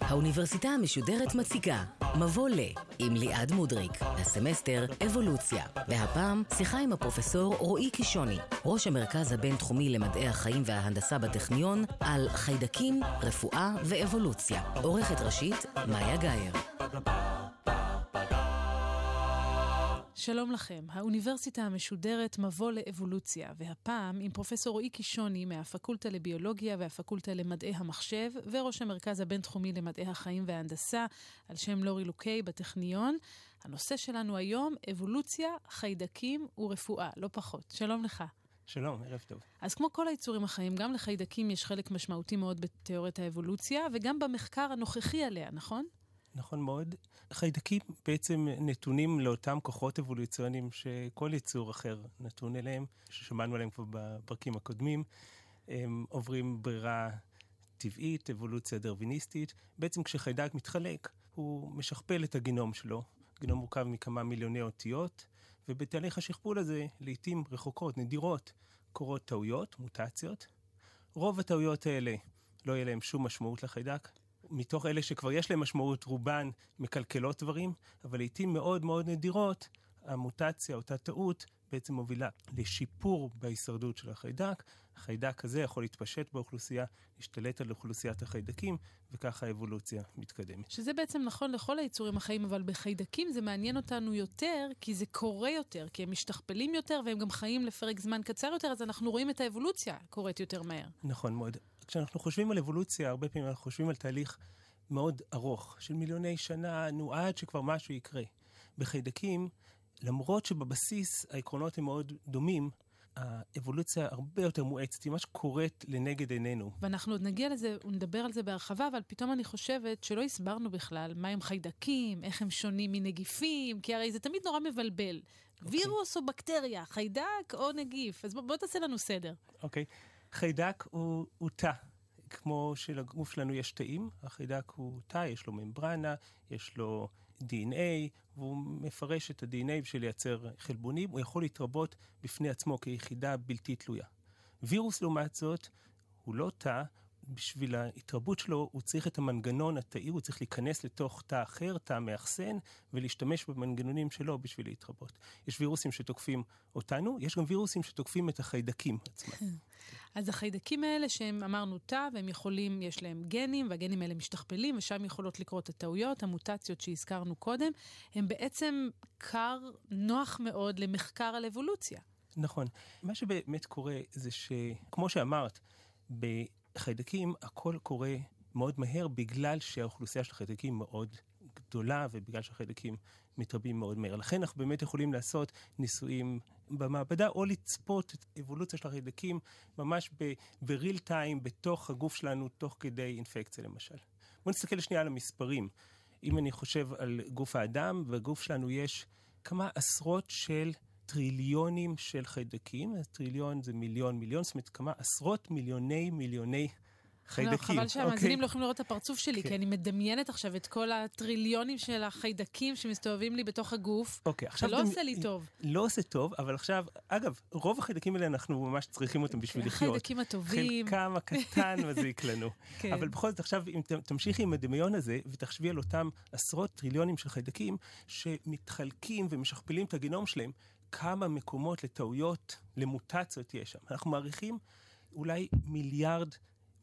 האוניברסיטה המשודרת מציגה מבוא ל עם ליעד מודריק, הסמסטר אבולוציה, והפעם שיחה עם הפרופסור רועי קישוני, ראש המרכז הבינתחומי למדעי החיים וההנדסה בטכניון, על חיידקים, רפואה ואבולוציה. עורכת ראשית, מאיה גאייר. שלום לכם, האוניברסיטה המשודרת מבוא לאבולוציה, והפעם עם פרופסור רועי קישוני מהפקולטה לביולוגיה והפקולטה למדעי המחשב, וראש המרכז הבינתחומי למדעי החיים וההנדסה, על שם לורי לוקי בטכניון. הנושא שלנו היום, אבולוציה, חיידקים ורפואה, לא פחות. שלום לך. שלום, ערב טוב. אז כמו כל היצורים החיים, גם לחיידקים יש חלק משמעותי מאוד בתיאוריית האבולוציה, וגם במחקר הנוכחי עליה, נכון? נכון מאוד. חיידקים בעצם נתונים לאותם כוחות אבולוציוניים שכל יצור אחר נתון אליהם, ששמענו עליהם כבר בפרקים הקודמים. הם עוברים ברירה טבעית, אבולוציה דרוויניסטית. בעצם כשחיידק מתחלק, הוא משכפל את הגינום שלו. הגינום מורכב מכמה מיליוני אותיות, ובתהליך השכפול הזה, לעיתים רחוקות, נדירות, קורות טעויות, מוטציות. רוב הטעויות האלה לא יהיה להם שום משמעות לחיידק. מתוך אלה שכבר יש להם משמעות, רובן מקלקלות דברים, אבל לעיתים מאוד מאוד נדירות, המוטציה, אותה טעות, בעצם מובילה לשיפור בהישרדות של החיידק. החיידק הזה יכול להתפשט באוכלוסייה, להשתלט על אוכלוסיית החיידקים, וככה האבולוציה מתקדמת. שזה בעצם נכון לכל היצורים החיים, אבל בחיידקים זה מעניין אותנו יותר, כי זה קורה יותר, כי הם משתכפלים יותר והם גם חיים לפרק זמן קצר יותר, אז אנחנו רואים את האבולוציה קורית יותר מהר. נכון מאוד. כשאנחנו חושבים על אבולוציה, הרבה פעמים אנחנו חושבים על תהליך מאוד ארוך, של מיליוני שנה, נו, עד שכבר משהו יקרה. בחיידקים, למרות שבבסיס העקרונות הם מאוד דומים, האבולוציה הרבה יותר מואצת, היא ממש קורית לנגד עינינו. ואנחנו עוד נגיע לזה, נדבר על זה בהרחבה, אבל פתאום אני חושבת שלא הסברנו בכלל מה הם חיידקים, איך הם שונים מנגיפים, כי הרי זה תמיד נורא מבלבל. Okay. אוקיי. וירוס או בקטריה, חיידק או נגיף, אז בוא, בוא תעשה לנו סדר. אוקיי. Okay. חיידק הוא, הוא תא. כמו שלגוף שלנו יש תאים, החיידק הוא תא, יש לו ממברנה, יש לו DNA, והוא מפרש את ה-DNA בשביל לייצר חלבונים, הוא יכול להתרבות בפני עצמו כיחידה בלתי תלויה. וירוס, לעומת זאת, הוא לא תא, בשביל ההתרבות שלו, הוא צריך את המנגנון התאי, הוא צריך להיכנס לתוך תא אחר, תא מאחסן, ולהשתמש במנגנונים שלו בשביל להתרבות. יש וירוסים שתוקפים אותנו, יש גם וירוסים שתוקפים את החיידקים עצמם. אז החיידקים האלה שהם אמרנו תא, והם יכולים, יש להם גנים, והגנים האלה משתכפלים, ושם יכולות לקרות הטעויות, המוטציות שהזכרנו קודם, הם בעצם כר נוח מאוד למחקר על אבולוציה. נכון. מה שבאמת קורה זה שכמו שאמרת, חיידקים, הכל קורה מאוד מהר בגלל שהאוכלוסייה של החיידקים מאוד גדולה ובגלל שהחיידקים מתרבים מאוד מהר. לכן אנחנו באמת יכולים לעשות ניסויים במעבדה או לצפות את האבולוציה של החיידקים ממש ב-real time בתוך הגוף שלנו, תוך כדי אינפקציה למשל. בואו נסתכל שנייה על המספרים. אם אני חושב על גוף האדם, בגוף שלנו יש כמה עשרות של טריליונים של חיידקים, טריליון זה מיליון מיליון, זאת אומרת כמה עשרות מיליוני מיליוני חיידקים. לא, חבל שהמאזינים okay. לא יכולים לראות את הפרצוף שלי, okay. כי כן. אני מדמיינת עכשיו את כל הטריליונים של החיידקים שמסתובבים לי בתוך הגוף, okay, אוקיי, שלא עושה לי טוב. לא עושה טוב, אבל עכשיו, אגב, רוב החיידקים האלה אנחנו ממש צריכים אותם בשביל okay, לחיות. החיידקים הטובים. חלקם הקטן מזיק לנו. כן. אבל בכל זאת, עכשיו, אם תמשיכי עם הדמיון הזה, ותחשבי על אותם עשרות טריליונים של חיידקים שמתחלקים ומשכפלים את הגנום שלהם, כמה מקומות לטעויות, למוטציות יש שם. אנחנו מעריכים אולי מיליארד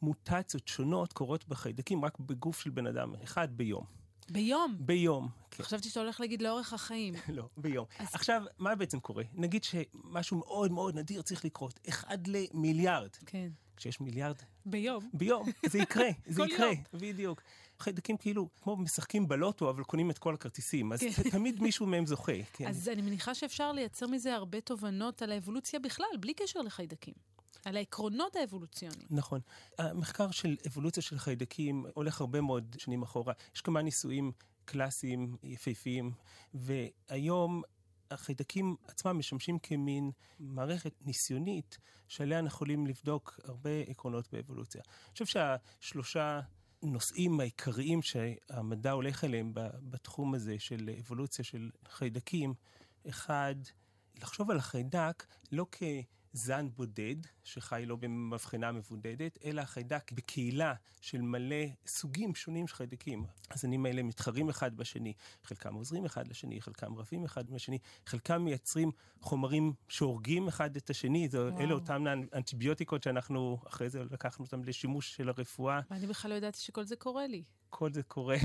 מוטציות שונות קורות בחיידקים רק בגוף של בן אדם אחד ביום. ביום? ביום, כן. חשבתי שאתה הולך להגיד לאורך החיים. לא, ביום. אז... עכשיו, מה בעצם קורה? נגיד שמשהו מאוד מאוד נדיר צריך לקרות, אחד למיליארד. כן. כשיש מיליארד... ביום. ביום, זה יקרה, זה יקרה, יום. בדיוק. חיידקים כאילו, כמו משחקים בלוטו, אבל קונים את כל הכרטיסים, אז כן. תמיד מישהו מהם זוכה. כן. אז אני מניחה שאפשר לייצר מזה הרבה תובנות על האבולוציה בכלל, בלי קשר לחיידקים. על העקרונות האבולוציוניים. נכון. המחקר של אבולוציה של חיידקים הולך הרבה מאוד שנים אחורה. יש כמה ניסויים קלאסיים, יפהפיים, והיום החיידקים עצמם משמשים כמין מערכת ניסיונית שעליה אנחנו יכולים לבדוק הרבה עקרונות באבולוציה. אני חושב שהשלושה נושאים העיקריים שהמדע הולך אליהם בתחום הזה של אבולוציה של חיידקים, אחד, לחשוב על החיידק לא כ... זן בודד, שחי לא במבחנה מבודדת, אלא חיידק בקהילה של מלא סוגים שונים של חיידקים. הזנים האלה מתחרים אחד בשני, חלקם עוזרים אחד לשני, חלקם רבים אחד בשני, חלקם מייצרים חומרים שהורגים אחד את השני, זה, אלה אותן אנטיביוטיקות שאנחנו אחרי זה לקחנו אותם לשימוש של הרפואה. ואני בכלל לא ידעתי שכל זה קורה לי. כל זה קורה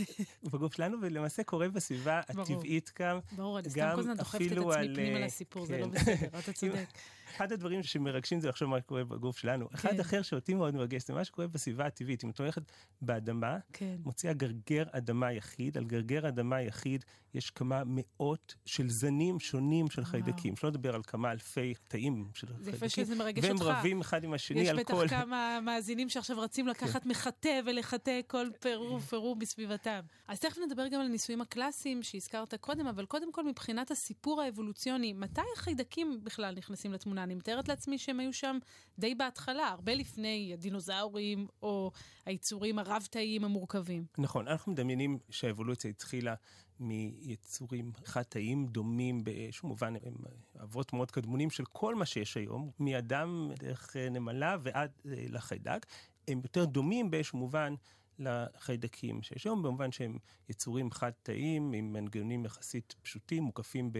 בגוף שלנו, ולמעשה קורה בסביבה הטבעית גם. ברור, אני סתם כל הזמן דוחפת את עצמי פנימה אה, לסיפור, זה לא כן. בסדר, אתה צודק. אחד הדברים שמרגשים זה לחשוב מה קורה בגוף שלנו. אחד כן. אחר שאותי מאוד מרגש זה מה שקורה בסביבה הטבעית. אם את הולכת באדמה, כן. מוציאה גרגר אדמה יחיד, על גרגר אדמה יחיד יש כמה מאות של זנים שונים של חיידקים. שלא לדבר על כמה אלפי תאים של חיידקים. זה יפה שזה מרגש אותך. והם רבים אחד עם השני על כל... יש בטח כמה מאזינים שעכשיו רצים לקחת כן. מחטא ולחטא כל פירור פירור בסביבתם. אז תכף נדבר גם על הניסויים הקלאסיים שהזכרת קודם, אבל קודם כל מבחינת הסיפור האבולוציוני, מתי החיידקים בכלל נכנסים לתמונה? אני מתארת לעצמי שהם היו שם די בהתחלה, הרבה לפני הדינוזאורים או היצורים הרב-תאיים המורכבים. נכון, אנחנו מדמיינים שהאבולוציה התחילה מיצורים חד-תאיים דומים באיזשהו מובן, הם אבות מאוד קדמונים של כל מה שיש היום, מאדם דרך נמלה ועד אה, לחיידק. הם יותר דומים באיזשהו מובן לחיידקים שיש היום, במובן שהם יצורים חד-תאיים עם מנגנונים יחסית פשוטים, מוקפים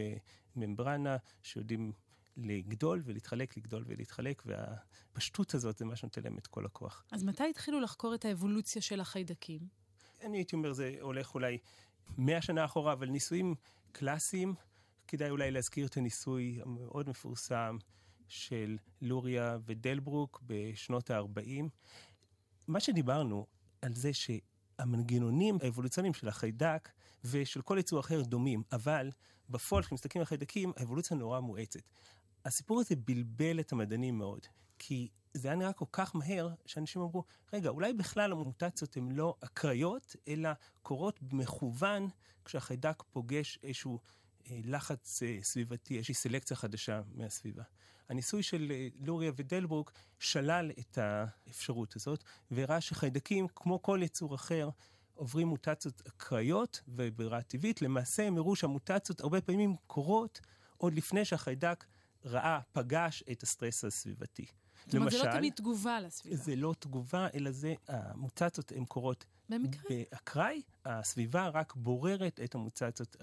בממברנה, שיודעים לגדול ולהתחלק, לגדול ולהתחלק, והפשטות הזאת זה מה שנותן להם את כל הכוח. אז מתי התחילו לחקור את האבולוציה של החיידקים? אני הייתי אומר, זה הולך אולי מאה שנה אחורה, אבל ניסויים קלאסיים, כדאי אולי להזכיר את הניסוי המאוד מפורסם של לוריה ודלברוק בשנות ה-40. מה שדיברנו על זה שהמנגנונים האבולוציוניים של החיידק ושל כל יצור אחר דומים, אבל בפועל, כשמסתכלים על חיידקים, האבולוציה נורא מואצת. הסיפור הזה בלבל את המדענים מאוד, כי זה היה נראה כל כך מהר, שאנשים אמרו, רגע, אולי בכלל המוטציות הן לא אקראיות, אלא קורות במכוון כשהחיידק פוגש איזשהו אה, לחץ אה, סביבתי, איזושהי סלקציה חדשה מהסביבה. הניסוי של אה, לוריה ודלבורג שלל את האפשרות הזאת, והראה שחיידקים, כמו כל יצור אחר, עוברים מוטציות אקראיות וברירה טבעית. למעשה הם הראו שהמוטציות הרבה פעמים קורות עוד לפני שהחיידק ראה, פגש את הסטרס הסביבתי. זאת אומרת, זה לא תמיד תגובה לסביבה. זה לא תגובה, אלא זה, המוטציות הן קורות במקרה. באקראי, הסביבה רק בוררת את המוטציות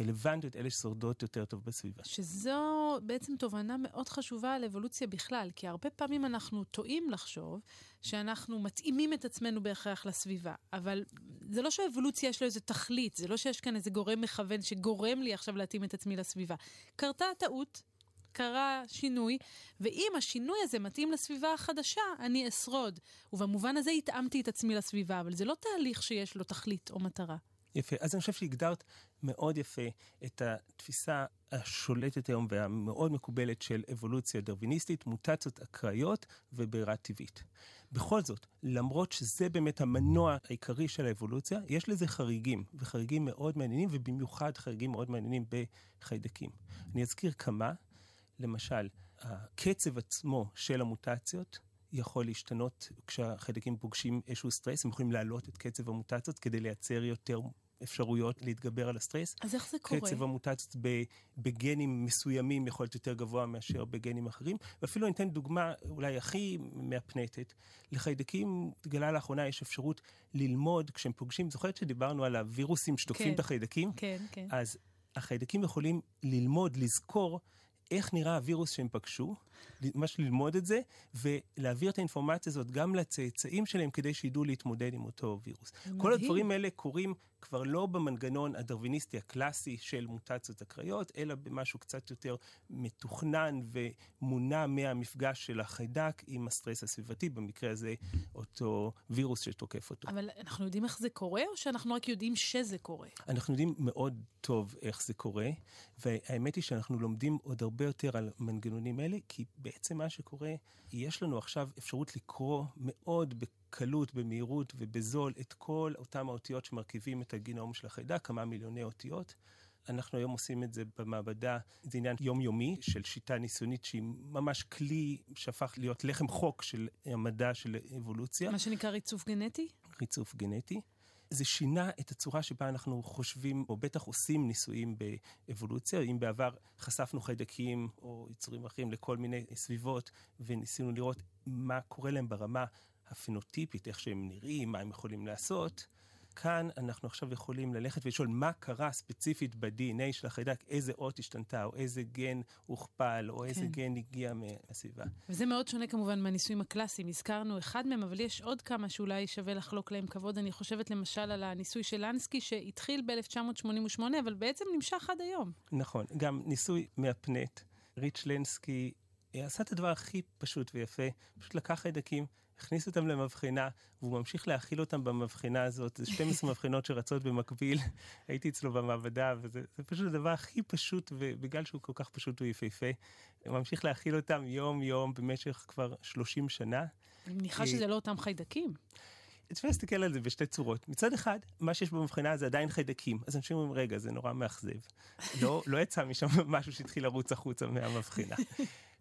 רלוונטיות, אלה ששורדות יותר טוב בסביבה. שזו בעצם תובנה מאוד חשובה על אבולוציה בכלל, כי הרבה פעמים אנחנו טועים לחשוב שאנחנו מתאימים את עצמנו בהכרח לסביבה, אבל זה לא שהאבולוציה יש לו איזה תכלית, זה לא שיש כאן איזה גורם מכוון שגורם לי עכשיו להתאים את עצמי לסביבה. קרתה טעות, קרה שינוי, ואם השינוי הזה מתאים לסביבה החדשה, אני אשרוד. ובמובן הזה התאמתי את עצמי לסביבה, אבל זה לא תהליך שיש לו תכלית או מטרה. יפה. אז אני חושב שהגדרת מאוד יפה את התפיסה השולטת היום והמאוד מקובלת של אבולוציה דרוויניסטית, מוטציות אקראיות וברירה טבעית. בכל זאת, למרות שזה באמת המנוע העיקרי של האבולוציה, יש לזה חריגים, וחריגים מאוד מעניינים, ובמיוחד חריגים מאוד מעניינים בחיידקים. אני אזכיר כמה, למשל, הקצב עצמו של המוטציות יכול להשתנות כשהחיידקים פוגשים איזשהו סטרס, הם יכולים להעלות את קצב המוטציות כדי לייצר יותר אפשרויות להתגבר על הסטרס. אז איך זה קורה? קצב המוטציות בגנים מסוימים יכול להיות יותר גבוה מאשר בגנים אחרים. ואפילו אני אתן דוגמה אולי הכי מהפנטת. לחיידקים, התגלה לאחרונה, יש אפשרות ללמוד כשהם פוגשים, זוכרת שדיברנו על הווירוסים שתוקפים כן, את החיידקים? כן, כן. אז החיידקים יכולים ללמוד, לזכור איך נראה הווירוס שהם פגשו, ממש ללמוד את זה, ולהעביר את האינפורמציה הזאת גם לצאצאים שלהם כדי שידעו להתמודד עם אותו וירוס. מדהים. כל הדברים האלה קורים כבר לא במנגנון הדרוויניסטי הקלאסי של מוטציות אקראיות, אלא במשהו קצת יותר מתוכנן ומונע מהמפגש של החיידק עם הסטרס הסביבתי, במקרה הזה אותו וירוס שתוקף אותו. אבל אנחנו יודעים איך זה קורה, או שאנחנו רק יודעים שזה קורה? אנחנו יודעים מאוד טוב איך זה קורה, והאמת היא שאנחנו לומדים עוד הרבה יותר על מנגנונים אלה, כי בעצם מה שקורה, יש לנו עכשיו אפשרות לקרוא מאוד בקלות, במהירות ובזול את כל אותם האותיות שמרכיבים את הגינום של החיידק, כמה מיליוני אותיות. אנחנו היום עושים את זה במעבדה, זה עניין יומיומי של שיטה ניסיונית שהיא ממש כלי שהפך להיות לחם חוק של המדע של אבולוציה. מה שנקרא ריצוף גנטי? ריצוף גנטי. זה שינה את הצורה שבה אנחנו חושבים, או בטח עושים ניסויים באבולוציה. אם בעבר חשפנו חיידקים או יצורים אחרים לכל מיני סביבות, וניסינו לראות מה קורה להם ברמה הפנוטיפית, איך שהם נראים, מה הם יכולים לעשות, כאן אנחנו עכשיו יכולים ללכת ולשאול מה קרה ספציפית ב-DNA של החיידק, איזה אות השתנתה, או איזה גן הוכפל, או כן. איזה גן הגיע מהסביבה. וזה מאוד שונה כמובן מהניסויים הקלאסיים. הזכרנו אחד מהם, אבל יש עוד כמה שאולי שווה לחלוק להם כבוד. אני חושבת למשל על הניסוי של לנסקי, שהתחיל ב-1988, אבל בעצם נמשך עד היום. נכון, גם ניסוי מהפנט. ריץ' לנסקי עשה את הדבר הכי פשוט ויפה, פשוט לקח חיידקים. הכניס אותם למבחנה, והוא ממשיך להכיל אותם במבחנה הזאת. זה 12 מבחנות שרצות במקביל. הייתי אצלו במעבדה, וזה פשוט הדבר הכי פשוט, ובגלל שהוא כל כך פשוט הוא יפהפה, הוא ממשיך להכיל אותם יום-יום במשך כבר 30 שנה. אני מניחה שזה לא אותם חיידקים. אפשר להסתכל על זה בשתי צורות. מצד אחד, מה שיש במבחנה זה עדיין חיידקים. אז אנשים אומרים, רגע, זה נורא מאכזב. לא, לא יצא משם משהו שהתחיל לרוץ החוצה מהמבחנה.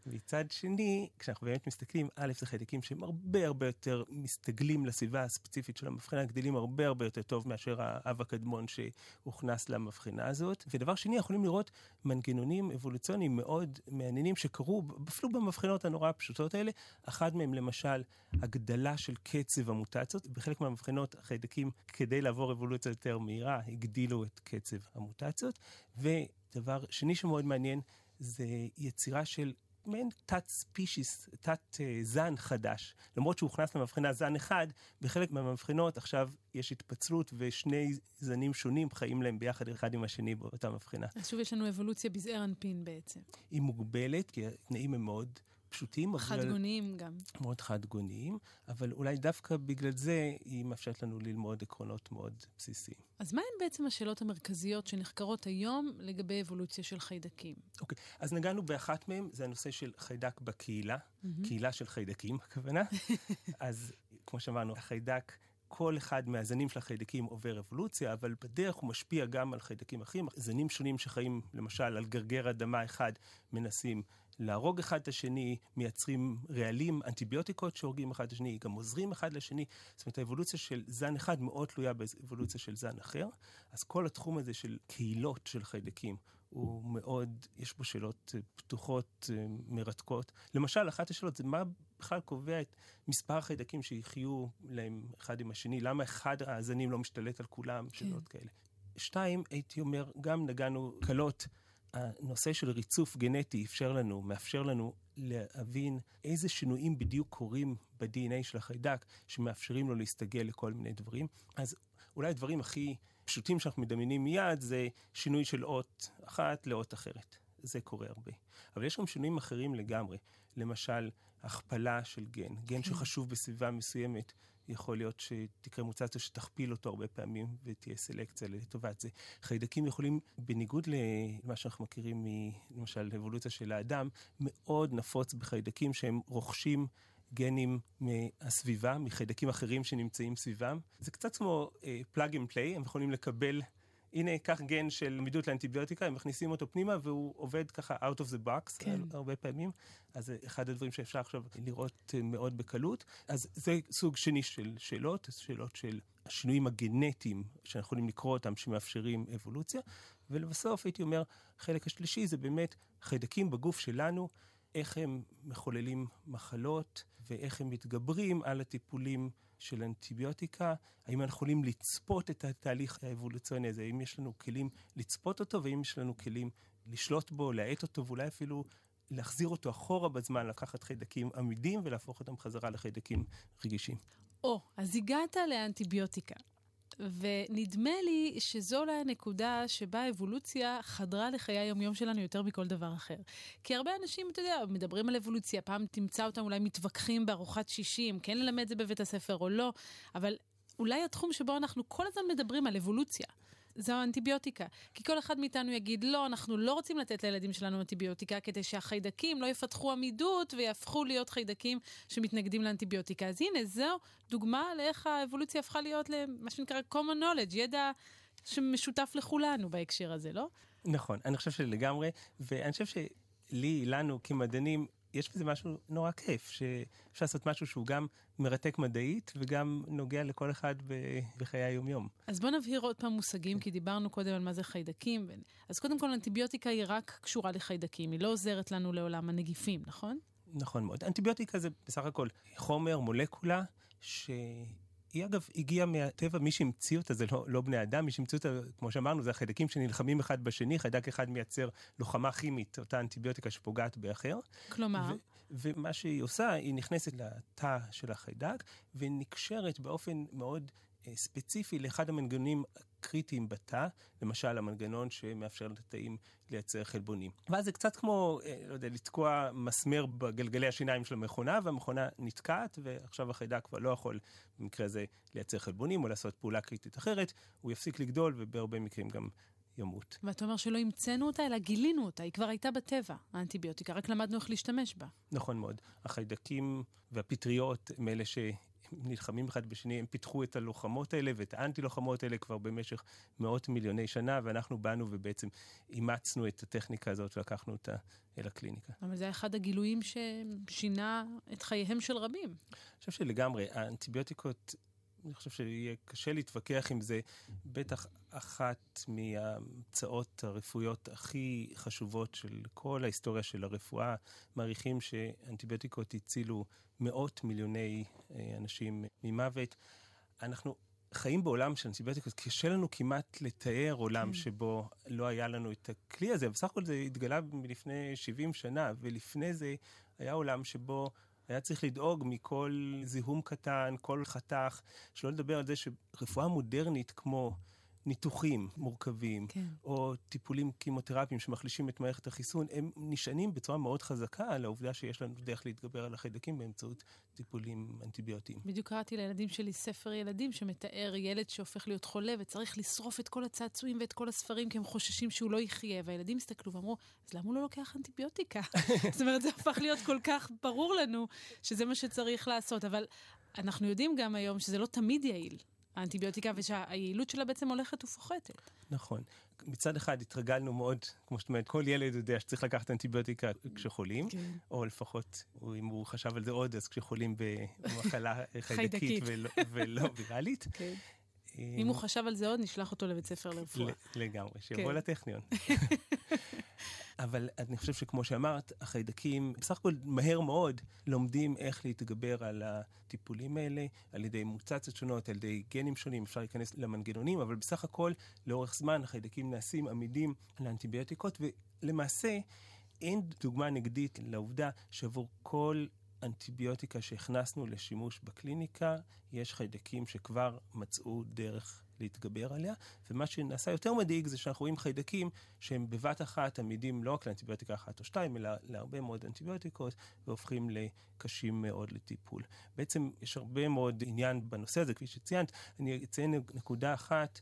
מצד שני, כשאנחנו באמת מסתכלים, א', זה חיידקים שהם הרבה הרבה יותר מסתגלים לסביבה הספציפית של המבחנה, גדלים הרבה הרבה יותר טוב מאשר האב הקדמון שהוכנס למבחנה הזאת. ודבר שני, יכולים לראות מנגנונים אבולוציוניים מאוד מעניינים שקרו אפילו במבחנות הנורא הפשוטות האלה. אחד מהם, למשל, הגדלה של קצב המוטציות. בחלק מהמבחנות, החיידקים, כדי לעבור אבולוציה יותר מהירה, הגדילו את קצב המוטציות. ודבר שני שמאוד מעניין, זה יצירה של מעין תת ספישיס, תת זן חדש. למרות שהוא הוכנס למבחנה זן אחד, בחלק מהמבחנות עכשיו יש התפצלות ושני זנים שונים חיים להם ביחד אחד עם השני באותה מבחנה. אז שוב יש לנו אבולוציה בזעיר אנפין בעצם. היא מוגבלת, כי התנאים הם מאוד פשוטים. חד-גוניים אבל... גם. מאוד חד-גוניים, אבל אולי דווקא בגלל זה היא מאפשרת לנו ללמוד עקרונות מאוד בסיסיים. אז מה הן בעצם השאלות המרכזיות שנחקרות היום לגבי אבולוציה של חיידקים? אוקיי, okay, אז נגענו באחת מהן, זה הנושא של חיידק בקהילה, mm-hmm. קהילה של חיידקים, הכוונה. אז כמו שאמרנו, החיידק... כל אחד מהזנים של החיידקים עובר אבולוציה, אבל בדרך הוא משפיע גם על חיידקים אחרים. זנים שונים שחיים, למשל, על גרגר אדמה אחד, מנסים להרוג אחד את השני, מייצרים רעלים, אנטיביוטיקות שהורגים אחד את השני, גם עוזרים אחד לשני. זאת אומרת, האבולוציה של זן אחד מאוד תלויה באבולוציה של זן אחר. אז כל התחום הזה של קהילות של חיידקים הוא מאוד, יש בו שאלות אה, פתוחות, אה, מרתקות. למשל, אחת השאלות זה מה בכלל קובע את מספר החיידקים שיחיו להם אחד עם השני, למה אחד הזנים לא משתלט על כולם, כן. שאלות כאלה. שתיים, הייתי אומר, גם נגענו קלות. הנושא של ריצוף גנטי אפשר לנו, מאפשר לנו להבין איזה שינויים בדיוק קורים ב-DNA של החיידק, שמאפשרים לו להסתגל לכל מיני דברים. אז אולי הדברים הכי פשוטים שאנחנו מדמיינים מיד זה שינוי של אות אחת לאות אחרת. זה קורה הרבה. אבל יש גם שינויים אחרים לגמרי. למשל, הכפלה של גן, גן כן. שחשוב בסביבה מסוימת. יכול להיות שתקרה מוטציה שתכפיל אותו הרבה פעמים ותהיה סלקציה לטובת זה. חיידקים יכולים, בניגוד למה שאנחנו מכירים למשל אבולוציה של האדם, מאוד נפוץ בחיידקים שהם רוכשים גנים מהסביבה, מחיידקים אחרים שנמצאים סביבם. זה קצת כמו plug and play, הם יכולים לקבל הנה, קח גן של עמידות לאנטיביוטיקה, הם מכניסים אותו פנימה והוא עובד ככה out of the box כן. הרבה פעמים. אז זה אחד הדברים שאפשר עכשיו לראות מאוד בקלות. אז זה סוג שני של שאלות, שאלות של השינויים הגנטיים שאנחנו יכולים לקרוא אותם, שמאפשרים אבולוציה. ולבסוף הייתי אומר, החלק השלישי זה באמת חיידקים בגוף שלנו, איך הם מחוללים מחלות ואיך הם מתגברים על הטיפולים של אנטיביוטיקה, האם אנחנו יכולים לצפות את התהליך האבולוציוני הזה, האם יש לנו כלים לצפות אותו, והאם יש לנו כלים לשלוט בו, להאט אותו, ואולי אפילו להחזיר אותו אחורה בזמן, לקחת חיידקים עמידים ולהפוך אותם חזרה לחיידקים רגישים. או, אז הגעת לאנטיביוטיקה. ונדמה לי שזו אולי הנקודה שבה האבולוציה חדרה לחיי היומיום שלנו יותר מכל דבר אחר. כי הרבה אנשים, אתה יודע, מדברים על אבולוציה, פעם תמצא אותם אולי מתווכחים בארוחת שישים, כן ללמד את זה בבית הספר או לא, אבל אולי התחום שבו אנחנו כל הזמן מדברים על אבולוציה. זו האנטיביוטיקה. כי כל אחד מאיתנו יגיד, לא, אנחנו לא רוצים לתת לילדים שלנו אנטיביוטיקה כדי שהחיידקים לא יפתחו עמידות ויהפכו להיות חיידקים שמתנגדים לאנטיביוטיקה. אז הנה, זו דוגמה לאיך האבולוציה הפכה להיות למה שנקרא common knowledge, ידע שמשותף לכולנו בהקשר הזה, לא? נכון, אני חושב שלגמרי, ואני חושב שלי, לנו כמדענים, יש בזה משהו נורא כיף, שאפשר לעשות משהו שהוא גם מרתק מדעית וגם נוגע לכל אחד בחיי היומיום. אז בוא נבהיר עוד פעם מושגים, כי דיברנו קודם על מה זה חיידקים. אז קודם כל, אנטיביוטיקה היא רק קשורה לחיידקים, היא לא עוזרת לנו לעולם הנגיפים, נכון? נכון מאוד. אנטיביוטיקה זה בסך הכל חומר, מולקולה, ש... היא אגב הגיעה מהטבע, מי שהמציא אותה זה לא, לא בני אדם, מי שהמציא אותה, כמו שאמרנו, זה החיידקים שנלחמים אחד בשני, חיידק אחד מייצר לוחמה כימית, אותה אנטיביוטיקה שפוגעת באחר. כלומר? ומה שהיא עושה, היא נכנסת לתא של החיידק ונקשרת באופן מאוד ספציפי לאחד המנגנונים קריטיים בתא, למשל המנגנון שמאפשר לתאים לייצר חלבונים. ואז זה קצת כמו, אה, לא יודע, לתקוע מסמר בגלגלי השיניים של המכונה, והמכונה נתקעת, ועכשיו החיידק כבר לא יכול, במקרה הזה, לייצר חלבונים או לעשות פעולה קריטית אחרת, הוא יפסיק לגדול, ובהרבה מקרים גם ימות. ואתה אומר שלא המצאנו אותה, אלא גילינו אותה, היא כבר הייתה בטבע, האנטיביוטיקה, רק למדנו איך להשתמש בה. נכון מאוד. החיידקים והפטריות הם אלה. נלחמים אחד בשני, הם פיתחו את הלוחמות האלה ואת האנטי-לוחמות האלה כבר במשך מאות מיליוני שנה, ואנחנו באנו ובעצם אימצנו את הטכניקה הזאת ולקחנו אותה אל הקליניקה. אבל זה אחד הגילויים ששינה את חייהם של רבים. אני חושב שלגמרי, האנטיביוטיקות אני חושב שיהיה קשה להתווכח עם זה. בטח אחת מההמצאות הרפואיות הכי חשובות של כל ההיסטוריה של הרפואה. מעריכים שאנטיביוטיקות הצילו מאות מיליוני אה, אנשים ממוות. אנחנו חיים בעולם של אנטיביוטיקות, קשה לנו כמעט לתאר עולם כן. שבו לא היה לנו את הכלי הזה. בסך הכל זה התגלה מלפני 70 שנה, ולפני זה היה עולם שבו היה צריך לדאוג מכל זיהום קטן, כל חתך, שלא לדבר על זה שרפואה מודרנית כמו ניתוחים מורכבים, כן. או טיפולים קימותרפיים שמחלישים את מערכת החיסון, הם נשענים בצורה מאוד חזקה על העובדה שיש לנו דרך להתגבר על החיידקים באמצעות טיפולים אנטיביוטיים. בדיוק קראתי לילדים שלי ספר ילדים שמתאר ילד שהופך להיות חולה וצריך לשרוף את כל הצעצועים ואת כל הספרים כי הם חוששים שהוא לא יחיה, והילדים הסתכלו ואמרו, אז למה הוא לא לוקח אנטיביוטיקה? זאת אומרת, זה הפך להיות כל כך ברור לנו שזה מה שצריך לעשות, אבל אנחנו יודעים גם היום שזה לא תמיד יעיל. האנטיביוטיקה, ושהיעילות שלה בעצם הולכת ופוחתת. נכון. מצד אחד התרגלנו מאוד, כמו שאת אומרת, כל ילד יודע שצריך לקחת אנטיביוטיקה כשחולים, כן. או לפחות, אם הוא חשב על זה עוד, אז כשחולים במחלה חיידקית ולא, ולא ויראלית. כן. אם הוא חשב על זה עוד, נשלח אותו לבית ספר לרפואה. לגמרי, שיבוא כן. לטכניון. אבל אני חושב שכמו שאמרת, החיידקים בסך הכל מהר מאוד לומדים איך להתגבר על הטיפולים האלה, על ידי מוטציות שונות, על ידי גנים שונים, אפשר להיכנס למנגנונים, אבל בסך הכל לאורך זמן החיידקים נעשים עמידים לאנטיביוטיקות, ולמעשה אין דוגמה נגדית לעובדה שעבור כל אנטיביוטיקה שהכנסנו לשימוש בקליניקה, יש חיידקים שכבר מצאו דרך להתגבר עליה, ומה שנעשה יותר מדאיג זה שאנחנו רואים חיידקים שהם בבת אחת עמידים לא רק לאנטיביוטיקה אחת או שתיים, אלא להרבה מאוד אנטיביוטיקות, והופכים לקשים מאוד לטיפול. בעצם יש הרבה מאוד עניין בנושא הזה, כפי שציינת. אני אציין נקודה אחת.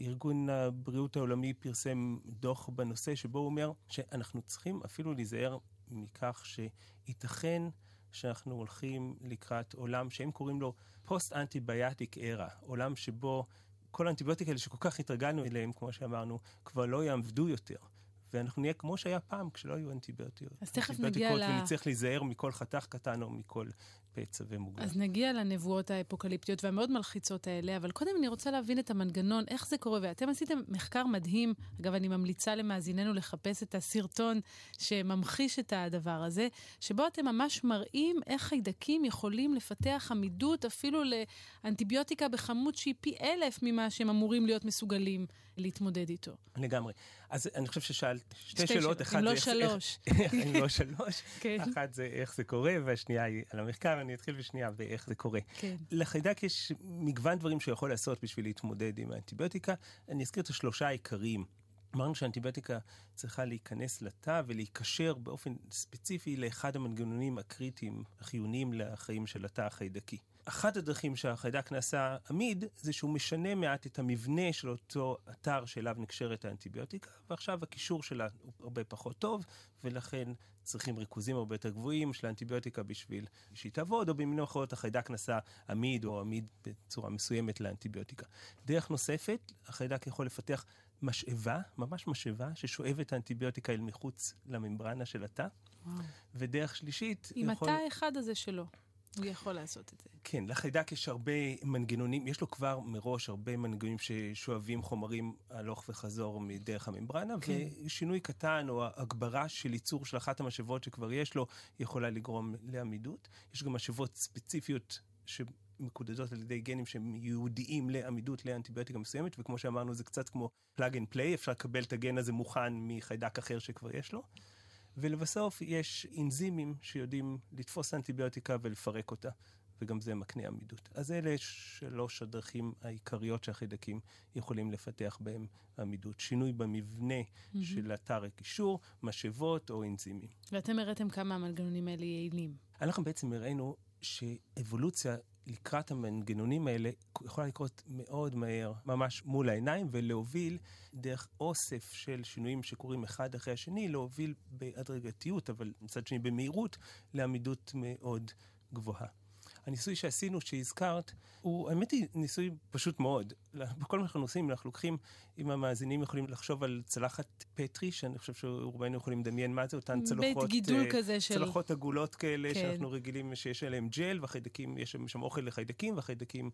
ארגון הבריאות העולמי פרסם דוח בנושא שבו הוא אומר שאנחנו צריכים אפילו להיזהר מכך שייתכן שאנחנו הולכים לקראת עולם שהם קוראים לו פוסט-אנטיביוטיק ארה, עולם שבו כל האנטיביוטיקה האלה שכל כך התרגלנו אליהם, כמו שאמרנו, כבר לא יעמדו יותר. ואנחנו נהיה כמו שהיה פעם, כשלא היו אנטיביוטיות. אז תכף נגיע ל... ונצטרך להיזהר מכל חתך קטן או מכל פצע ומוגן. אז נגיע לנבואות האפוקליפטיות והמאוד מלחיצות האלה, אבל קודם אני רוצה להבין את המנגנון, איך זה קורה, ואתם עשיתם מחקר מדהים, אגב, אני ממליצה למאזיננו לחפש את הסרטון שממחיש את הדבר הזה, שבו אתם ממש מראים איך חיידקים יכולים לפתח עמידות אפילו לאנטיביוטיקה בכמות שהיא פי אלף ממה שהם אמורים להיות מסוגלים להתמודד איתו. לגמרי. אז אני חושב ששאלת שתי, שתי שאלות, אחת לא זה... אם לא שלוש. אם לא שלוש. אחת זה איך זה קורה, והשנייה היא על המחקר, אני אתחיל בשנייה באיך זה קורה. כן. לחיידק יש מגוון דברים שהוא יכול לעשות בשביל להתמודד עם האנטיביוטיקה. אני אזכיר את השלושה העיקריים. אמרנו שהאנטיביוטיקה צריכה להיכנס לתא ולהיקשר באופן ספציפי לאחד המנגנונים הקריטיים, החיוניים לחיים של התא החיידקי. אחת הדרכים שהחיידק נעשה עמיד, זה שהוא משנה מעט את המבנה של אותו אתר שאליו נקשרת האנטיביוטיקה, ועכשיו הקישור שלה הוא הרבה פחות טוב, ולכן צריכים ריכוזים הרבה יותר גבוהים של האנטיביוטיקה בשביל שהיא תעבוד, או במילים אחרות החיידק נעשה עמיד או עמיד בצורה מסוימת לאנטיביוטיקה. דרך נוספת, החיידק יכול לפתח משאבה, ממש משאבה, ששואבת האנטיביוטיקה אל מחוץ לממברנה של התא. וואו. ודרך שלישית... עם יכול... התא האחד הזה שלו. הוא יכול לעשות את זה. כן, לחיידק יש הרבה מנגנונים, יש לו כבר מראש הרבה מנגנונים ששואבים חומרים הלוך וחזור מדרך הממברנה, כן. ושינוי קטן או הגברה של ייצור של אחת המשאבות שכבר יש לו, יכולה לגרום לעמידות. יש גם משאבות ספציפיות ש... מקודדות על ידי גנים שהם ייעודיים לעמידות לאנטיביוטיקה מסוימת, וכמו שאמרנו, זה קצת כמו plug and play, אפשר לקבל את הגן הזה מוכן מחיידק אחר שכבר יש לו. ולבסוף יש אנזימים שיודעים לתפוס אנטיביוטיקה ולפרק אותה, וגם זה מקנה עמידות. אז אלה שלוש הדרכים העיקריות שהחיידקים יכולים לפתח בהם עמידות. שינוי במבנה mm-hmm. של אתר הקישור, משאבות או אנזימים. ואתם הראיתם כמה המנגנונים האלה יעילים. אנחנו בעצם הראינו שאבולוציה לקראת המנגנונים האלה יכולה לקרות מאוד מהר, ממש מול העיניים, ולהוביל דרך אוסף של שינויים שקורים אחד אחרי השני, להוביל בהדרגתיות, אבל מצד שני במהירות, לעמידות מאוד גבוהה. הניסוי שעשינו, שהזכרת, הוא, האמת היא, ניסוי פשוט מאוד. בכל מה שאנחנו עושים, אנחנו לוקחים, אם המאזינים יכולים לחשוב על צלחת פטרי, שאני חושב שרובנו יכולים לדמיין מה זה, אותן צלחות... בית גידול uh, כזה של... צלחות עגולות כאלה, כן. שאנחנו רגילים שיש עליהן ג'ל, והחיידקים, יש שם אוכל לחיידקים, והחיידקים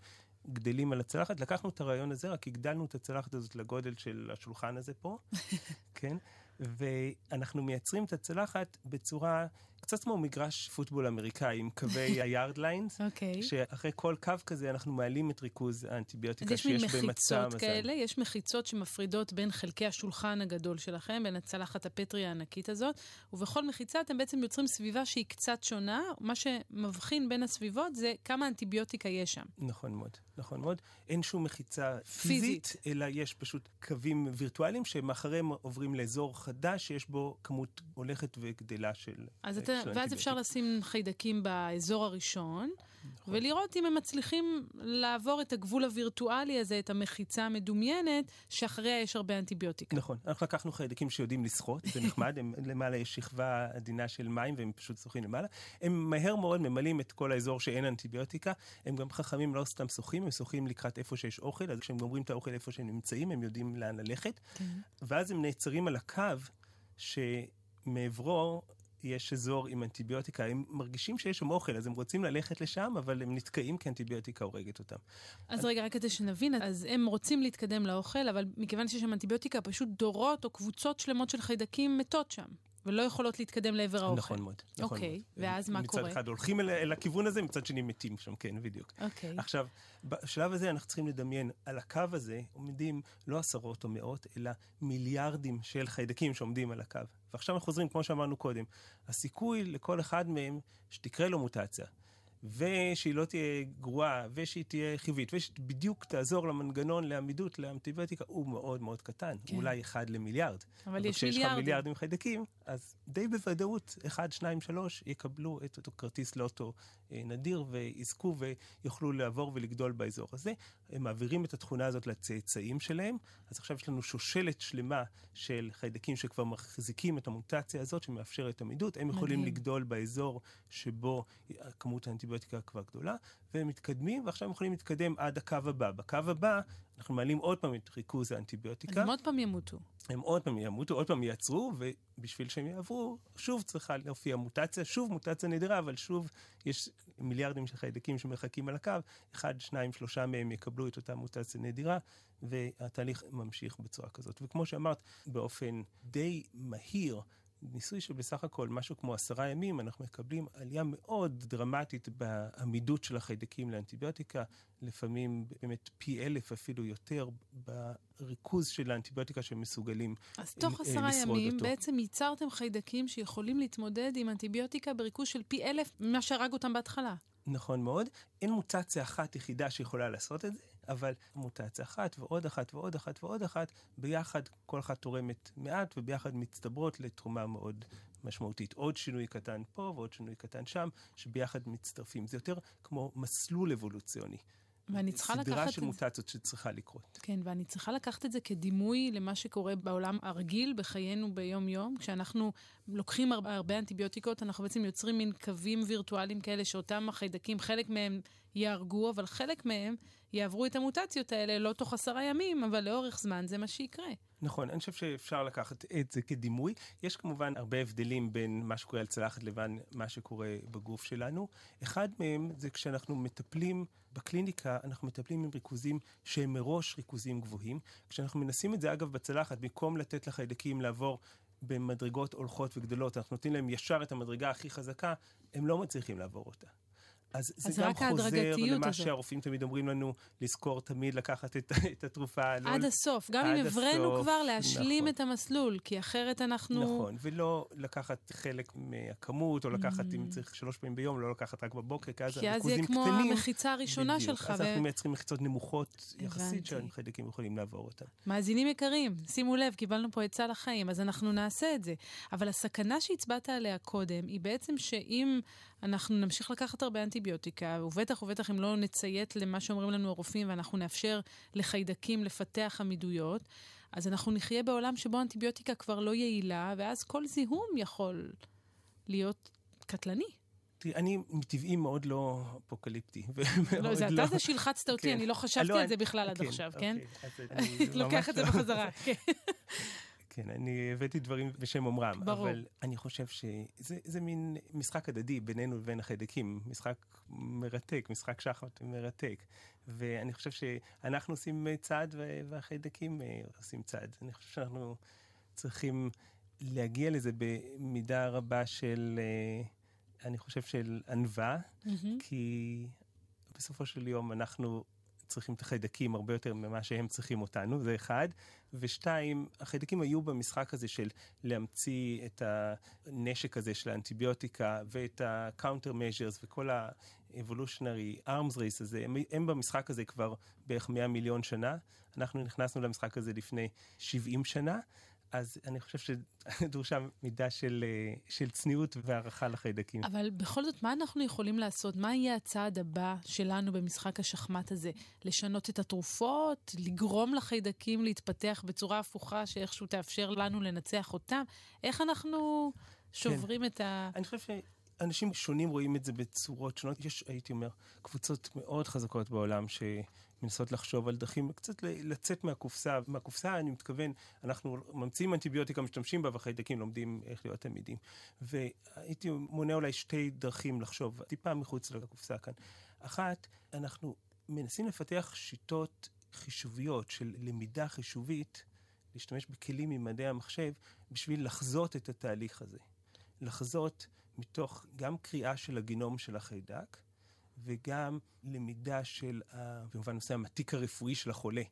גדלים על הצלחת. לקחנו את הרעיון הזה, רק הגדלנו את הצלחת הזאת לגודל של השולחן הזה פה, כן? ואנחנו מייצרים את הצלחת בצורה קצת כמו מגרש פוטבול אמריקאי עם קווי היארד ליינס, okay. שאחרי כל קו כזה אנחנו מעלים את ריכוז האנטיביוטיקה שיש במצע המזל. יש מין מחיצות כאלה, יש מחיצות שמפרידות בין חלקי השולחן הגדול שלכם, בין הצלחת הפטרי הענקית הזאת, ובכל מחיצה אתם בעצם יוצרים סביבה שהיא קצת שונה, מה שמבחין בין הסביבות זה כמה אנטיביוטיקה יש שם. נכון מאוד, נכון מאוד. אין שום מחיצה פיזית, פיזית. אלא יש פשוט קווים וירטואליים שמאחריהם עוברים לאזור חדש שיש בו כמות הולכת וגדלה של... אז ואז אפשר לשים חיידקים באזור הראשון, נכון. ולראות אם הם מצליחים לעבור את הגבול הווירטואלי הזה, את המחיצה המדומיינת, שאחריה יש הרבה אנטיביוטיקה. נכון. אנחנו לקחנו חיידקים שיודעים לשחות, זה נחמד, הם, למעלה יש שכבה עדינה של מים והם פשוט שוחים למעלה. הם מהר מאוד ממלאים את כל האזור שאין אנטיביוטיקה. הם גם חכמים, לא סתם שוחים, הם שוחים לקראת איפה שיש אוכל, אז כשהם גומרים את האוכל איפה שהם נמצאים, הם יודעים לאן ללכת. כן. ואז הם נעצרים על הקו שמעברו יש אזור עם אנטיביוטיקה, הם מרגישים שיש שם אוכל, אז הם רוצים ללכת לשם, אבל הם נתקעים כי אנטיביוטיקה הורגת אותם. אז רגע, רק כדי שנבין, אז הם רוצים להתקדם לאוכל, אבל מכיוון שיש שם אנטיביוטיקה, פשוט דורות או קבוצות שלמות של חיידקים מתות שם. ולא יכולות להתקדם לעבר האוכל. נכון מאוד. נכון אוקיי, מאוד. ואז מה מצד קורה? מצד אחד הולכים אל, אל הכיוון הזה, מצד שני מתים שם, כן, בדיוק. אוקיי. עכשיו, בשלב הזה אנחנו צריכים לדמיין, על הקו הזה עומדים לא עשרות או מאות, אלא מיליארדים של חיידקים שעומדים על הקו. ועכשיו אנחנו חוזרים, כמו שאמרנו קודם, הסיכוי לכל אחד מהם שתקרה לו מוטציה. ושהיא לא תהיה גרועה, ושהיא תהיה חיובית, ושבדיוק תעזור למנגנון לעמידות לאנטיביוטיקה, הוא מאוד מאוד קטן, כן. אולי אחד למיליארד. אבל יש מיליארדים. כשיש לך מיליארדים חיידקים, אז די בוודאות, אחד, שניים, שלוש, יקבלו את אותו כרטיס לוטו נדיר, ויזכו ויוכלו לעבור ולגדול באזור הזה. הם מעבירים את התכונה הזאת לצאצאים שלהם, אז עכשיו יש לנו שושלת שלמה של חיידקים שכבר מחזיקים את המוטציה הזאת, שמאפשרת עמידות. הם יכולים מדהים. לגדול באזור שבו כמות האנטיביוטיקה האנטיביוטיקה כבר גדולה, והם מתקדמים, ועכשיו הם יכולים להתקדם עד הקו הבא. בקו הבא אנחנו מעלים עוד פעם את ריכוז האנטיביוטיקה. הם עוד פעם ימותו. הם עוד פעם ימותו, עוד פעם ייעצרו, ובשביל שהם יעברו, שוב צריכה להופיע מוטציה, שוב מוטציה נדירה, אבל שוב יש מיליארדים של חיידקים שמחכים על הקו, אחד, שניים, שלושה מהם יקבלו את אותה מוטציה נדירה, והתהליך ממשיך בצורה כזאת. וכמו שאמרת, באופן די מהיר, ניסוי שבסך הכל משהו כמו עשרה ימים, אנחנו מקבלים עלייה מאוד דרמטית בעמידות של החיידקים לאנטיביוטיקה, לפעמים באמת פי אלף אפילו יותר בריכוז של האנטיביוטיקה שהם מסוגלים לשרוד אותו. אז תוך עשרה ימים אותו. בעצם ייצרתם חיידקים שיכולים להתמודד עם אנטיביוטיקה בריכוז של פי אלף ממה שהרג אותם בהתחלה. נכון מאוד. אין מוטציה אחת יחידה שיכולה לעשות את זה. אבל מוטציה אחת ועוד אחת ועוד אחת ועוד אחת, ביחד כל אחת תורמת מעט וביחד מצטברות לתרומה מאוד משמעותית. עוד שינוי קטן פה ועוד שינוי קטן שם, שביחד מצטרפים. זה יותר כמו מסלול אבולוציוני. ואני צריכה לקחת את זה... סדרה של מוטציות שצריכה לקרות. כן, ואני צריכה לקחת את זה כדימוי למה שקורה בעולם הרגיל, בחיינו ביום-יום. כשאנחנו לוקחים הרבה, הרבה אנטיביוטיקות, אנחנו בעצם יוצרים מין קווים וירטואליים כאלה שאותם החיידקים, חלק מהם יהרגו, אבל חלק מהם יעברו את המוטציות האלה לא תוך עשרה ימים, אבל לאורך זמן זה מה שיקרה. נכון, אני חושב שאפשר לקחת את זה כדימוי. יש כמובן הרבה הבדלים בין מה שקורה על צלחת לבין מה שקורה בגוף שלנו. אחד מהם זה כשאנחנו מטפלים בקליניקה, אנחנו מטפלים עם ריכוזים שהם מראש ריכוזים גבוהים. כשאנחנו מנסים את זה, אגב, בצלחת, במקום לתת לחיידקים לעבור במדרגות הולכות וגדלות, אנחנו נותנים להם ישר את המדרגה הכי חזקה, הם לא מצליחים לעבור אותה. אז זה אז גם רק חוזר למה הזאת. שהרופאים תמיד אומרים לנו, לזכור תמיד לקחת את, את התרופה. לא עד הסוף, גם אם עד הבראנו הסוף, כבר, להשלים נכון. את המסלול, כי אחרת אנחנו... נכון, ולא לקחת חלק מהכמות, או לקחת, אם צריך שלוש פעמים ביום, לא לקחת רק בבוקר, כי אז Mm. כי אז הריכוזים יהיה כמו קטנים. המחיצה הראשונה בדיוק. שלך. אז ו- אנחנו מייצרים מחיצות נמוכות. יחסית, שהחיידקים יכולים לעבור אותן. מאזינים יקרים, שימו לב, קיבלנו פה עצה לחיים, אז אנחנו נעשה את זה. אבל הסכנה שהצבעת עליה קודם, היא בעצם שאם אנחנו נמשיך לקחת הרבה אנטיביוטיקה, ובטח ובטח אם לא נציית למה שאומרים לנו הרופאים, ואנחנו נאפשר לחיידקים לפתח עמידויות, אז אנחנו נחיה בעולם שבו אנטיביוטיקה כבר לא יעילה, ואז כל זיהום יכול להיות קטלני. תראי, אני מטבעי מאוד לא אפוקליפטי. לא, זה אתה זה שהלחצת אותי, כן. אני לא חשבתי לא, על זה בכלל עד כן, עכשיו, כן? אוקיי, אז אני לוקח את זה לא- בחזרה, כן. כן, אני הבאתי דברים בשם אומרם. ברור. אבל אני חושב שזה זה מין משחק הדדי בינינו לבין החיידקים. משחק מרתק, משחק שחמט מרתק. ואני חושב שאנחנו עושים צעד והחיידקים אה, עושים צעד. אני חושב שאנחנו צריכים להגיע לזה במידה רבה של, אה, אני חושב, של ענווה, מהמם. כי בסופו של יום אנחנו צריכים את החיידקים הרבה יותר ממה שהם צריכים אותנו, זה אחד. ושתיים, החיידקים היו במשחק הזה של להמציא את הנשק הזה של האנטיביוטיקה ואת ה-counter measures וכל ה-evolutionary arms race הזה, הם, הם במשחק הזה כבר בערך 100 מיליון שנה. אנחנו נכנסנו למשחק הזה לפני 70 שנה. אז אני חושב שדרושה מידה של, אה, של צניעות והערכה לחיידקים. אבל בכל זאת, מה אנחנו יכולים לעשות? מה יהיה הצעד הבא שלנו במשחק השחמט הזה? לשנות את התרופות? לגרום לחיידקים להתפתח בצורה הפוכה שאיכשהו תאפשר לנו לנצח אותם? איך אנחנו שוברים את ה... אני חושב שאנשים שונים רואים את זה בצורות שונות. יש, הייתי אומר, קבוצות מאוד חזקות בעולם שמנסות לחשוב על דרכים קצת לצאת מהקופסה. מהקופסה אני מתכוון, אנחנו ממציאים אנטיביוטיקה, משתמשים בה, והחיידקים לומדים איך להיות תלמידים. והייתי מונה אולי שתי דרכים לחשוב, טיפה מחוץ לקופסה כאן. אחת, אנחנו מנסים לפתח שיטות חישוביות של למידה חישובית, להשתמש בכלים ממדעי המחשב, בשביל לחזות את התהליך הזה. לחזות מתוך גם קריאה של הגנום של החיידק, וגם למידה של, במובן מסוים, התיק הרפואי של החולה.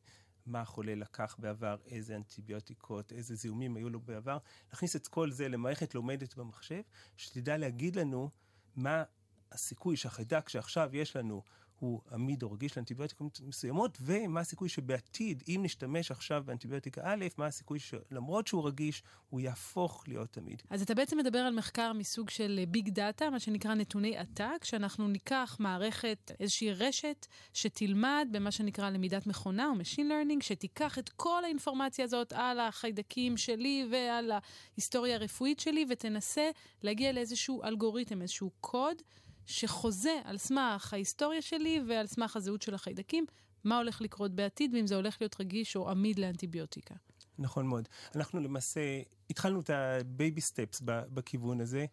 מה החולה לקח בעבר, איזה אנטיביוטיקות, איזה זיהומים היו לו בעבר. להכניס את כל זה למערכת לומדת במחשב, שתדע להגיד לנו מה הסיכוי שהחיידק שעכשיו יש לנו הוא עמיד או רגיש לאנטיביוטיקות מסוימות, ומה הסיכוי שבעתיד, אם נשתמש עכשיו באנטיביוטיקה א', מה הסיכוי שלמרות שהוא רגיש, הוא יהפוך להיות עמיד. אז אתה בעצם מדבר על מחקר מסוג של ביג דאטה, מה שנקרא נתוני עתק, שאנחנו ניקח מערכת, איזושהי רשת, שתלמד במה שנקרא למידת מכונה או Machine Learning, שתיקח את כל האינפורמציה הזאת על החיידקים שלי ועל ההיסטוריה הרפואית שלי, ותנסה להגיע לאיזשהו אלגוריתם, איזשהו קוד, שחוזה על סמך ההיסטוריה שלי ועל סמך הזהות של החיידקים, מה הולך לקרות בעתיד, ואם זה הולך להיות רגיש או עמיד לאנטיביוטיקה. נכון מאוד. אנחנו למעשה התחלנו את ה baby steps בכיוון הזה.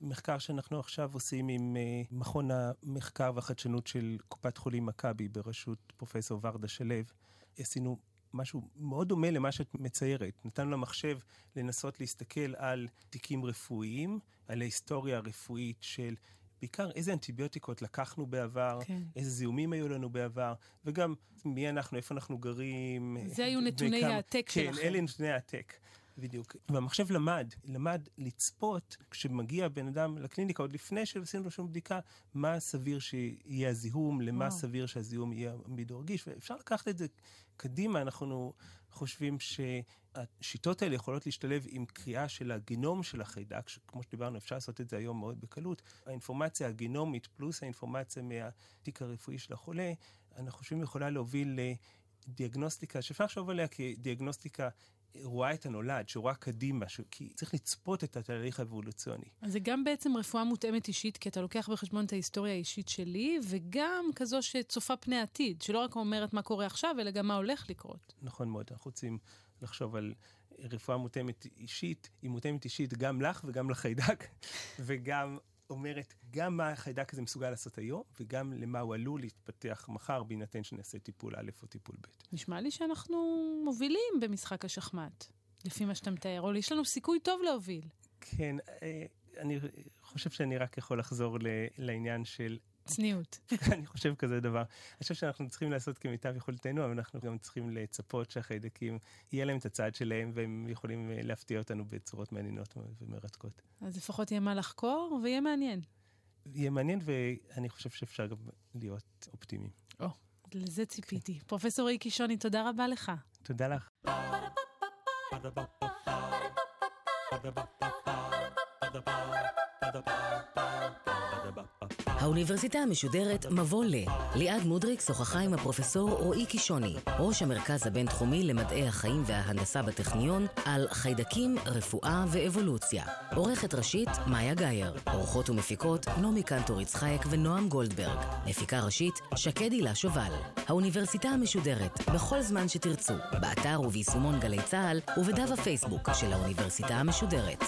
מחקר שאנחנו עכשיו עושים עם uh, מכון המחקר והחדשנות של קופת חולים מכבי בראשות פרופסור ורדה שלו. עשינו משהו מאוד דומה למה שאת מציירת. נתנו למחשב לנסות להסתכל על תיקים רפואיים, על ההיסטוריה הרפואית של בעיקר איזה אנטיביוטיקות לקחנו בעבר, כן. איזה זיהומים היו לנו בעבר, וגם מי אנחנו, איפה אנחנו גרים. זה היו נתוני העתק כן, שלכם. אלה נתוני העתק. בדיוק. והמחשב למד, למד לצפות, כשמגיע בן אדם לקליניקה, עוד לפני שעשינו לו שום בדיקה, מה סביר שיהיה הזיהום, למה וואו. סביר שהזיהום יהיה עמיד או רגיש, ואפשר לקחת את זה קדימה, אנחנו חושבים שהשיטות האלה יכולות להשתלב עם קריאה של הגנום של החיידק, שכמו שדיברנו, אפשר לעשות את זה היום מאוד בקלות. האינפורמציה הגנומית פלוס האינפורמציה מהתיק הרפואי של החולה, אנחנו חושבים יכולה להוביל לדיאגנוסטיקה, שאפשר לחשוב עליה כדיאגנוסטיקה רואה את הנולד, שרואה קדימה, ש... כי צריך לצפות את התהליך האבולוציוני. אז זה גם בעצם רפואה מותאמת אישית, כי אתה לוקח בחשבון את ההיסטוריה האישית שלי, וגם כזו שצופה פני עתיד, שלא רק אומרת מה קורה עכשיו, אלא גם מה הולך לקרות. נכון מאוד, אנחנו רוצים לחשוב על רפואה מותאמת אישית, היא מותאמת אישית גם לך וגם לחיידק, וגם אומרת גם מה החיידק הזה מסוגל לעשות היום, וגם למה הוא עלול להתפתח מחר, בהינתן שנעשה טיפול א' או טיפול ב'. נשמע לי שאנחנו מובילים במשחק השחמט, לפי מה שאתה מתאר, או יש לנו סיכוי טוב להוביל. כן, אה, אני חושב שאני רק יכול לחזור לעניין של צניעות. אני חושב כזה דבר. אני חושב שאנחנו צריכים לעשות כמיטב יכולתנו, אבל אנחנו גם צריכים לצפות שהחיידקים, יהיה להם את הצעד שלהם, והם יכולים אה, להפתיע אותנו בצורות מעניינות ומרתקות. אז לפחות יהיה מה לחקור, ויהיה מעניין. יהיה מעניין, ואני חושב שאפשר גם להיות אופטימיים. או, לזה ציפיתי. כן. פרופסור איקי שוני, תודה רבה לך. תודה לך. האוניברסיטה המשודרת מבוא ל. ליעד מודריק שוחחה עם הפרופסור רועי קישוני, ראש המרכז הבינתחומי למדעי החיים וההנדסה בטכניון, על חיידקים, רפואה ואבולוציה. עורכת ראשית, מאיה גאייר. עורכות ומפיקות, נעמי קנטור יצחייק ונועם גולדברג. מפיקה ראשית, שקד הילה שובל. האוניברסיטה המשודרת, בכל זמן שתרצו, באתר וביישומון גלי צה"ל ובדף הפייסבוק של האוניברסיטה המשודרת.